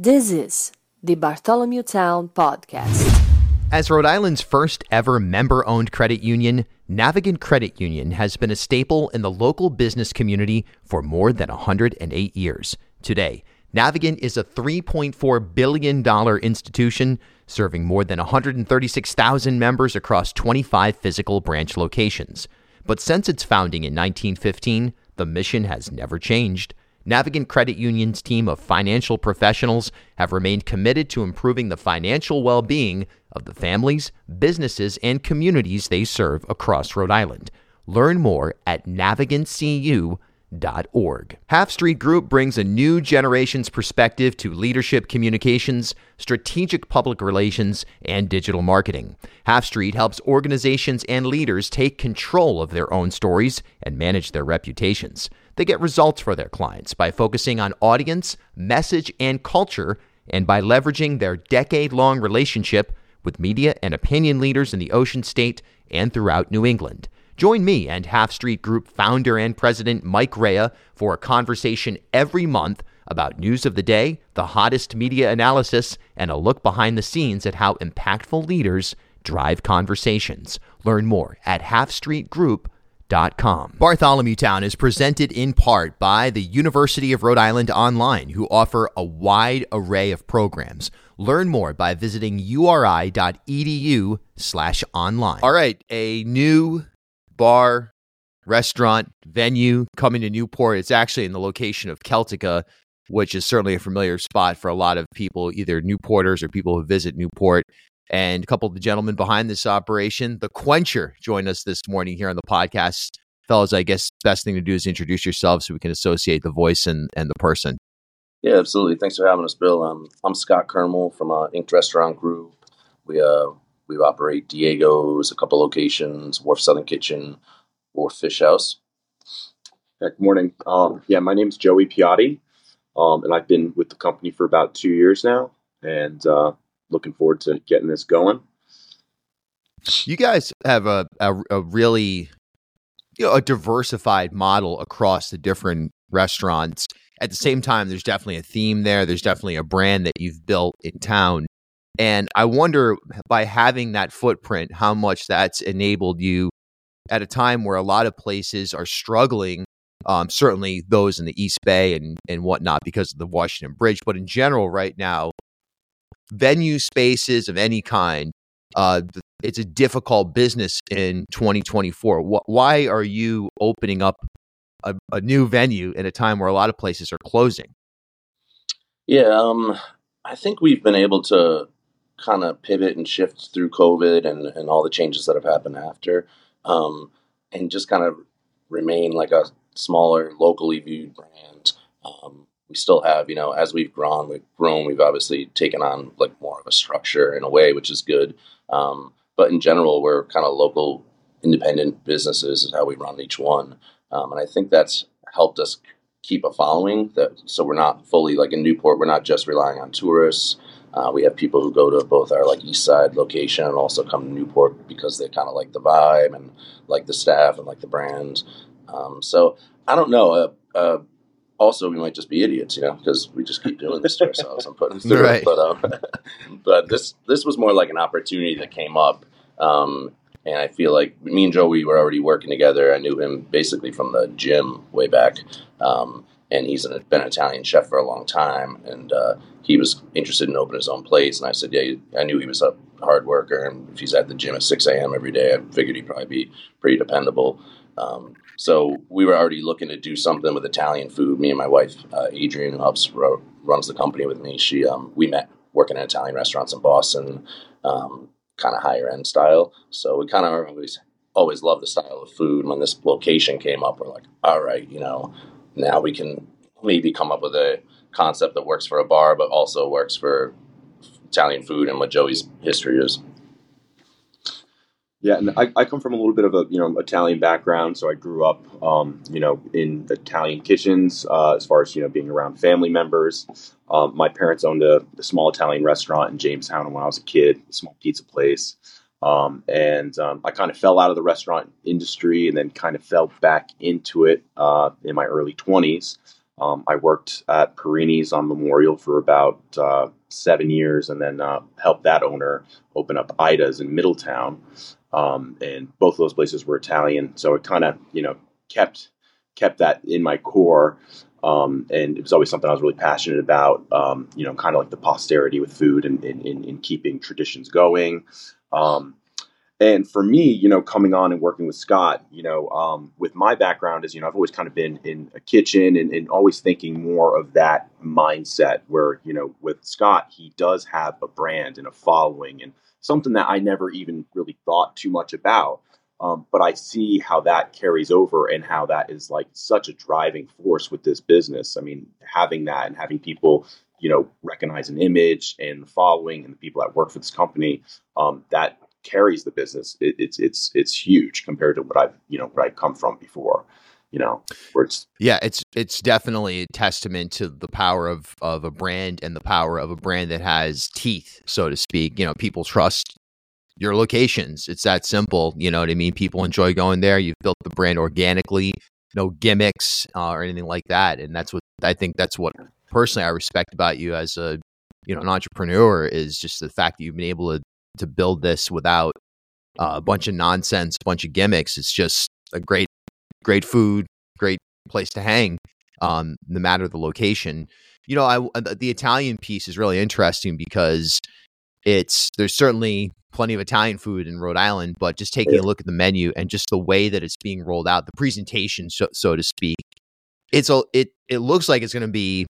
This is the Bartholomew Town Podcast. As Rhode Island's first ever member owned credit union, Navigant Credit Union has been a staple in the local business community for more than 108 years. Today, Navigant is a $3.4 billion institution serving more than 136,000 members across 25 physical branch locations. But since its founding in 1915, the mission has never changed. Navigant Credit Union's team of financial professionals have remained committed to improving the financial well being of the families, businesses, and communities they serve across Rhode Island. Learn more at navigantcu.org. Half Street Group brings a new generation's perspective to leadership communications, strategic public relations, and digital marketing. Half Street helps organizations and leaders take control of their own stories and manage their reputations. They get results for their clients by focusing on audience, message, and culture, and by leveraging their decade long relationship with media and opinion leaders in the Ocean State and throughout New England. Join me and Half Street Group founder and president Mike Rea for a conversation every month about news of the day, the hottest media analysis, and a look behind the scenes at how impactful leaders drive conversations. Learn more at halfstreetgroup.com Bartholomew Town is presented in part by the University of Rhode Island Online, who offer a wide array of programs. Learn more by visiting uri.edu slash online. All right, a new bar, restaurant, venue coming to Newport. It's actually in the location of Celtica, which is certainly a familiar spot for a lot of people, either Newporters or people who visit Newport and a couple of the gentlemen behind this operation. The Quencher joined us this morning here on the podcast. Fellas, I guess best thing to do is introduce yourselves so we can associate the voice and, and the person. Yeah, absolutely. Thanks for having us, Bill. Um, I'm Scott Kirmil from uh, Inked Restaurant Group. We uh, we operate Diego's, a couple locations, Wharf Southern Kitchen, Wharf Fish House. Good morning. Um, yeah, my name is Joey Piotti, um, and I've been with the company for about two years now. And uh, looking forward to getting this going. You guys have a, a, a really you know, a diversified model across the different restaurants. At the same time, there's definitely a theme there. There's definitely a brand that you've built in town. And I wonder by having that footprint, how much that's enabled you at a time where a lot of places are struggling. Um, certainly those in the East Bay and, and whatnot because of the Washington Bridge. But in general, right now, venue spaces of any kind, uh, it's a difficult business in 2024. why are you opening up a, a, new venue at a time where a lot of places are closing? Yeah, um, I think we've been able to kind of pivot and shift through COVID and, and all the changes that have happened after, um, and just kind of remain like a smaller, locally viewed brand. Um, we still have, you know, as we've grown, we've grown, we've obviously taken on like more of a structure in a way, which is good. Um, but in general, we're kind of local, independent businesses is how we run each one, um, and I think that's helped us keep a following. That so we're not fully like in Newport, we're not just relying on tourists. Uh, we have people who go to both our like East Side location and also come to Newport because they kind of like the vibe and like the staff and like the brand. Um, so I don't know. Uh, uh, also we might just be idiots, you know, because we just keep doing this to ourselves and putting through right. it. But um, but this this was more like an opportunity that came up, um, and I feel like me and Joe we were already working together. I knew him basically from the gym way back, um, and he's an, been an Italian chef for a long time, and uh, he was interested in opening his own place. And I said, yeah, I knew he was a hard worker, and if he's at the gym at six a.m. every day, I figured he'd probably be pretty dependable. Um, so we were already looking to do something with Italian food. Me and my wife, uh, Adrian, who helps runs the company with me. She um, we met working in Italian restaurants in Boston, um, kind of higher end style. So we kind of always always loved the style of food. When this location came up, we're like, all right, you know, now we can maybe come up with a concept that works for a bar, but also works for Italian food and what Joey's history is. Yeah, and I, I come from a little bit of a you know Italian background, so I grew up um, you know in Italian kitchens uh, as far as you know being around family members. Um, my parents owned a, a, small Italian restaurant in Jamestown when I was a kid, a small pizza place, um, and um, I kind of fell out of the restaurant industry and then kind of fell back into it uh, in my early twenties. Um, I worked at Perini's on Memorial for about uh, seven years, and then uh, helped that owner open up Ida's in Middletown. Um, and both of those places were Italian, so it kind of you know kept kept that in my core. Um, and it was always something I was really passionate about. Um, you know, kind of like the posterity with food and in keeping traditions going. Um, and for me, you know, coming on and working with Scott, you know, um, with my background is, you know, I've always kind of been in a kitchen and, and, always thinking more of that mindset where, you know, with Scott, he does have a brand and a following and something that I never even really thought too much about. Um, but I see how that carries over and how that is like such a driving force with this business. I mean, having that and having people, you know, recognize an image and the following and the people that work for this company, um, that carries the business. It, it's it's it's huge compared to what I've you know what I've come from before. You know, where it's yeah, it's it's definitely a testament to the power of of a brand and the power of a brand that has teeth, so to speak. You know, people trust your locations. It's that simple. You know what I mean? People enjoy going there. You've built the brand organically, no gimmicks uh, or anything like that. And that's what I think. That's what personally I respect about you as a you know an entrepreneur is just the fact that you've been able to to build this without uh, a bunch of nonsense, a bunch of gimmicks. It's just a great, great food, great place to hang. Um, no matter the location. You know, I uh, the Italian piece is really interesting because it's there's certainly plenty of Italian food in Rhode Island, but just taking a look at the menu and just the way that it's being rolled out, the presentation, so, so to speak, it's a it it looks like it's going to be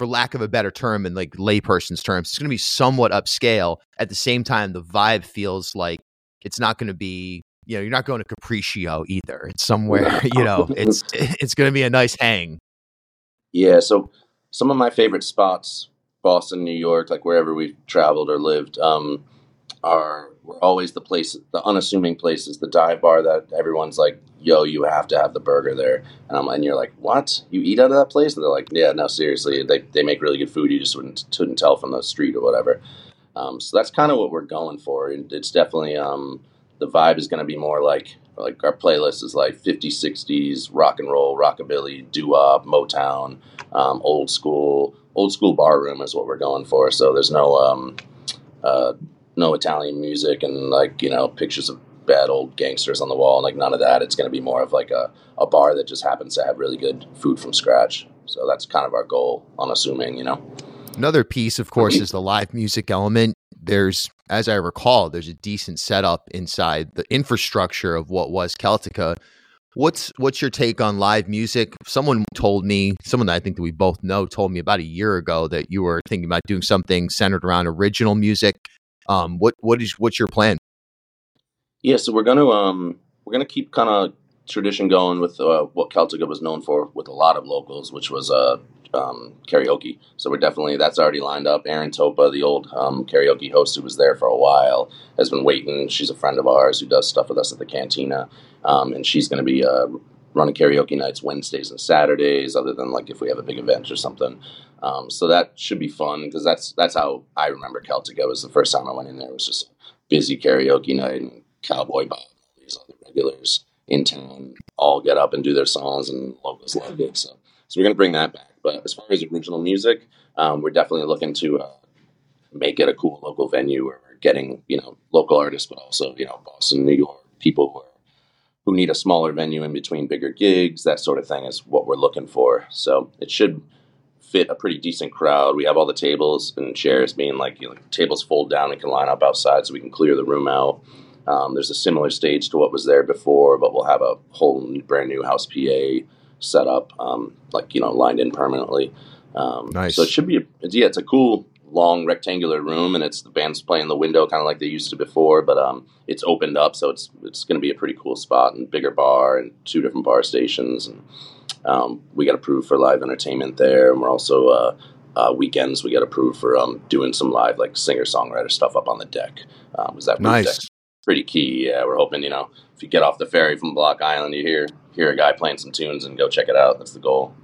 for lack of a better term in like layperson's terms, it's going to be somewhat upscale. At the same time, the vibe feels like it's not going to be, you know, you're not going to Capriccio either. It's somewhere, you know, it's it's going to be a nice hang. Yeah. So some of my favorite spots, Boston, New York, like wherever we've traveled or lived, um, are were always the places, the unassuming places, the dive bar that everyone's like, "Yo, you have to have the burger there," and I'm and you're like, "What? You eat out of that place?" And they're like, "Yeah, no, seriously, they they make really good food. You just wouldn't couldn't tell from the street or whatever." Um, so that's kind of what we're going for. And it's definitely um, the vibe is going to be more like like our playlist is like 50s, 60s, rock and roll, rockabilly, doo-wop, Motown, um, old school, old school bar room is what we're going for. So there's no um, uh, no Italian music and like you know pictures of bad old gangsters on the wall. and Like none of that. It's going to be more of like a, a bar that just happens to have really good food from scratch. So that's kind of our goal. Unassuming, you know. Another piece, of course, is the live music element. There's, as I recall, there's a decent setup inside the infrastructure of what was Celtica. What's what's your take on live music? Someone told me, someone that I think that we both know, told me about a year ago that you were thinking about doing something centered around original music. Um, what what is what's your plan? Yeah, so we're gonna um we're gonna keep kind of tradition going with uh, what Celtica was known for with a lot of locals, which was uh, um, karaoke. So we're definitely that's already lined up. Erin Topa, the old um, karaoke host who was there for a while, has been waiting. She's a friend of ours who does stuff with us at the cantina, um, and she's going to be uh, running karaoke nights Wednesdays and Saturdays, other than like if we have a big event or something. Um, so that should be fun because that's that's how I remember Celtica. was the first time I went in there. It was just a busy karaoke night and Cowboy Bob, all these other regulars in town all get up and do their songs and locals love it. So so we're gonna bring that back. But as far as original music, um, we're definitely looking to uh, make it a cool local venue where we're getting you know local artists, but also you know Boston, New York people who are who need a smaller venue in between bigger gigs, that sort of thing is what we're looking for. So it should fit a pretty decent crowd. We have all the tables and chairs being like, you know, tables fold down and can line up outside so we can clear the room out. Um, there's a similar stage to what was there before, but we'll have a whole brand new house PA set up, um, like, you know, lined in permanently. Um, nice. So it should be, a, yeah, it's a cool long rectangular room and it's the band's playing the window kind of like they used to before, but um, it's opened up. So it's, it's going to be a pretty cool spot and bigger bar and two different bar stations. And, um, we got approved for live entertainment there, and we're also uh, uh, weekends we got approved for um, doing some live like singer songwriter stuff up on the deck. Um, was that nice? Pretty key. Yeah, we're hoping you know if you get off the ferry from Block Island, you hear hear a guy playing some tunes and go check it out. That's the goal.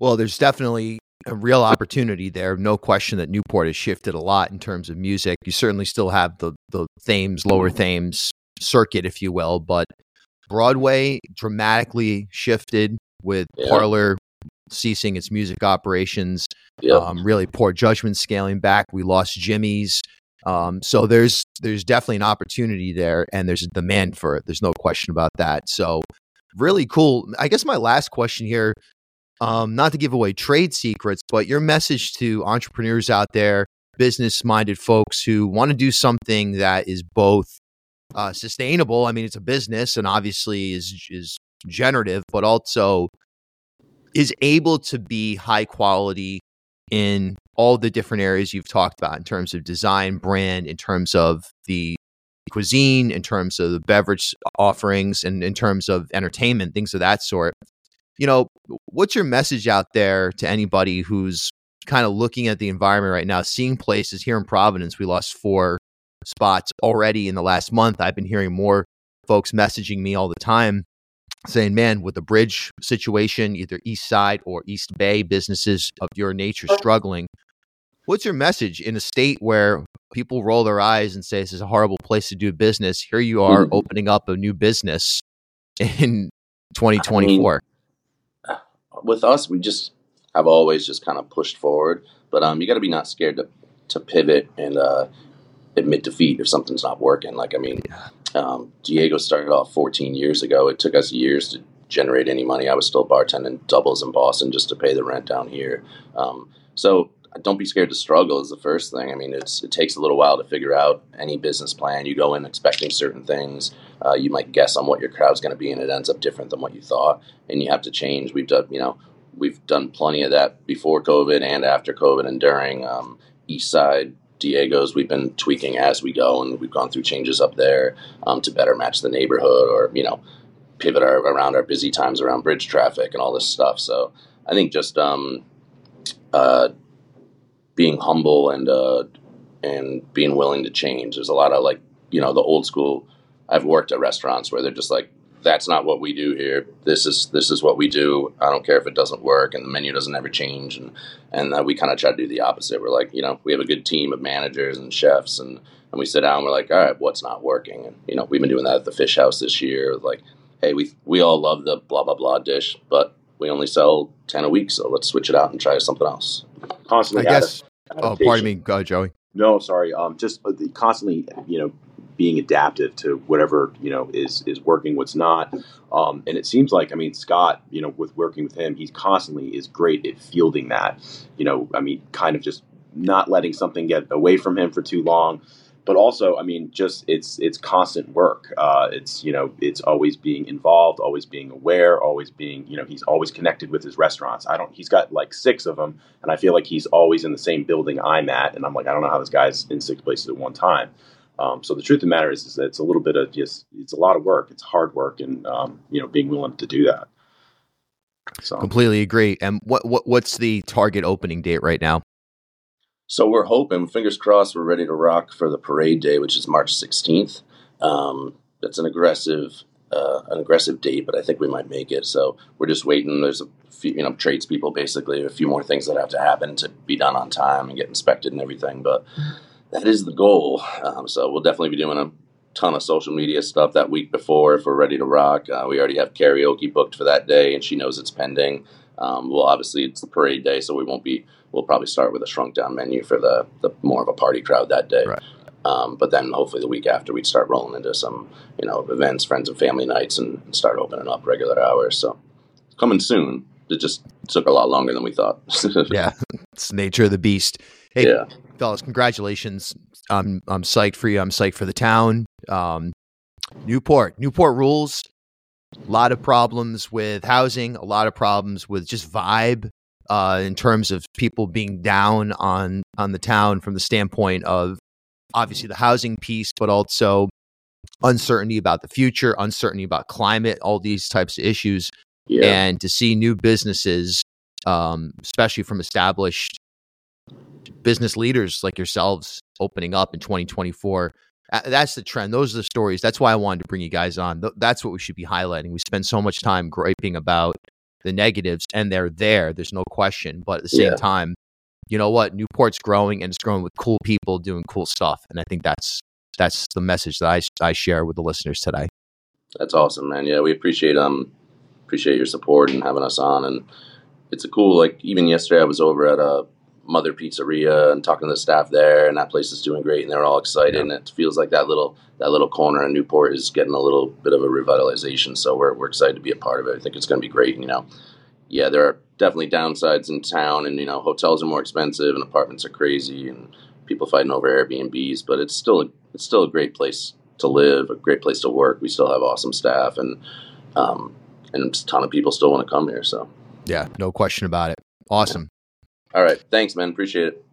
Well, there's definitely a real opportunity there. No question that Newport has shifted a lot in terms of music. You certainly still have the the Thames, Lower Thames circuit, if you will, but Broadway dramatically shifted with Yeah. Parlor ceasing its music operations, Yep. um, really Pour Judgement scaling back. We lost Jimmy's. Um, so there's there's definitely an opportunity there, and there's a demand for it. There's no question about that. So really cool. I guess my last question here, um, not to give away trade secrets, but your message to entrepreneurs out there, business minded folks who want to do something that is both uh, sustainable. I mean, it's a business, and obviously is is generative, but also is able to be high quality in all the different areas you've talked about in terms of design, brand, in terms of the cuisine, in terms of the beverage offerings, and in terms of entertainment, things of that sort. You know, what's your message out there to anybody who's kind of looking at the environment right now, seeing places here in Providence? We lost four spots already in the last month. I've been hearing more folks messaging me all the time saying, man, with the bridge situation, either East Side or East Bay businesses of your nature struggling, what's your message in a state where people roll their eyes and say this is a horrible place to do business? Here you are Mhm. opening up a new business in 2024. With us, we just have always just kind of pushed forward. But um, you got to be not scared to to pivot and uh, admit defeat if something's not working. Like I mean, um, Diego started off 14 years ago. It took us years to generate any money. I was still bartending doubles in Boston just to pay the rent down here. Um, so don't be scared to struggle is the first thing. I mean, it's it takes a little while to figure out any business plan. You go in expecting certain things. Uh, you might guess on what your crowd's going to be, and it ends up different than what you thought, and you have to change. We've done, you know, we've done plenty of that before COVID and after COVID and during. Um, East Side Diego's, we've been tweaking as we go, and we've gone through changes up there um, to better match the neighborhood, or you know, pivot our, around our busy times around bridge traffic and all this stuff. So I think just um, uh, being humble and uh, and being willing to change. There's a lot of like you know the old school. I've worked at restaurants where they're just like, that's not what we do here. This is this is what we do. I don't care if it doesn't work and the menu doesn't ever change. And and uh, we kind of try to do the opposite. We're like, you know, we have a good team of managers and chefs, and and we sit down. and We're like, all right, what's not working? And you know, we've been doing that at the Fish House this year. Like, hey, we we all love the blah blah blah dish, but we only sell ten a week, so let's switch it out and try something else. I Constantly. guess. adap- Oh, pardon me. Go, Joey. No, sorry. Um, just uh, constantly, you know, being adaptive to whatever you know is is working, what's not. Um, and it seems like, I mean, Scott, you know, with working with him, he's constantly is great at fielding that. You know, I mean, kind of just not letting something get away from him for too long. But also, I mean, just it's it's constant work. Uh, it's you know, it's always being involved, always being aware, always being you know, he's always connected with his restaurants. I don't. He's got like six of them, and I feel like he's always in the same building I'm at, and I'm like, I don't know how this guy's in six places at one time. Um, so the truth of the matter is, is that it's a little bit of just it's a lot of work. It's hard work, and um, you know, being willing to do that. So Completely agree. And what, what what's the target opening date right now? So we're hoping, fingers crossed, we're ready to rock for the parade day, which is March 16th. Um, that's an aggressive, uh, an aggressive date, but I think we might make it. So we're just waiting. There's a few, you know, tradespeople basically, a few more things that have to happen to be done on time and get inspected and everything. But that is the goal. Um, so we'll definitely be doing a ton of social media stuff that week before if we're ready to rock. Uh, we already have karaoke booked for that day, and she knows it's pending. Um, well, obviously it's the parade day, so we won't be. We'll probably start with a shrunk down menu for the, the more of a party crowd that day. Right. Um, but then hopefully the week after we'd start rolling into some you know events, friends and family nights, and, and start opening up regular hours. So coming soon. It just took a lot longer than we thought. Yeah, it's nature of the beast. Hey, yeah. fellas, congratulations. I'm I'm psyched for you. I'm psyched for the town. Um, Newport, Newport rules. A lot of problems with housing. A lot of problems with just vibe. Uh, in terms of people being down on on the town from the standpoint of obviously the housing piece, but also uncertainty about the future, uncertainty about climate, all these types of issues Yeah. and to see new businesses, um, especially from established business leaders like yourselves, opening up in 2024. Uh, That's the trend. Those are the stories. That's why I wanted to bring you guys on. That's what we should be highlighting. We spend so much time griping about the negatives, and they're there. There's no question. But at the same Yeah. time, you know what? Newport's growing, and it's growing with cool people doing cool stuff. And I think that's that's the message that I, I share with the listeners today. That's awesome, man. Yeah, we appreciate um appreciate your support and having us on. And it's a cool like even yesterday I was over at a Mother Pizzeria and talking to the staff there, and that place is doing great, and they're all excited. Yeah. And it feels like that little that little corner in Newport is getting a little bit of a revitalization. So we're we're excited to be a part of it. I think it's going to be great. You know, yeah, there are definitely downsides in town, and you know, hotels are more expensive, and apartments are crazy, and people fighting over Airbnbs. But it's still a, it's still a great place to live, a great place to work. We still have awesome staff, and um, and a ton of people still want to come here. So yeah, no question about it. Awesome. All right. Thanks, man. Appreciate it.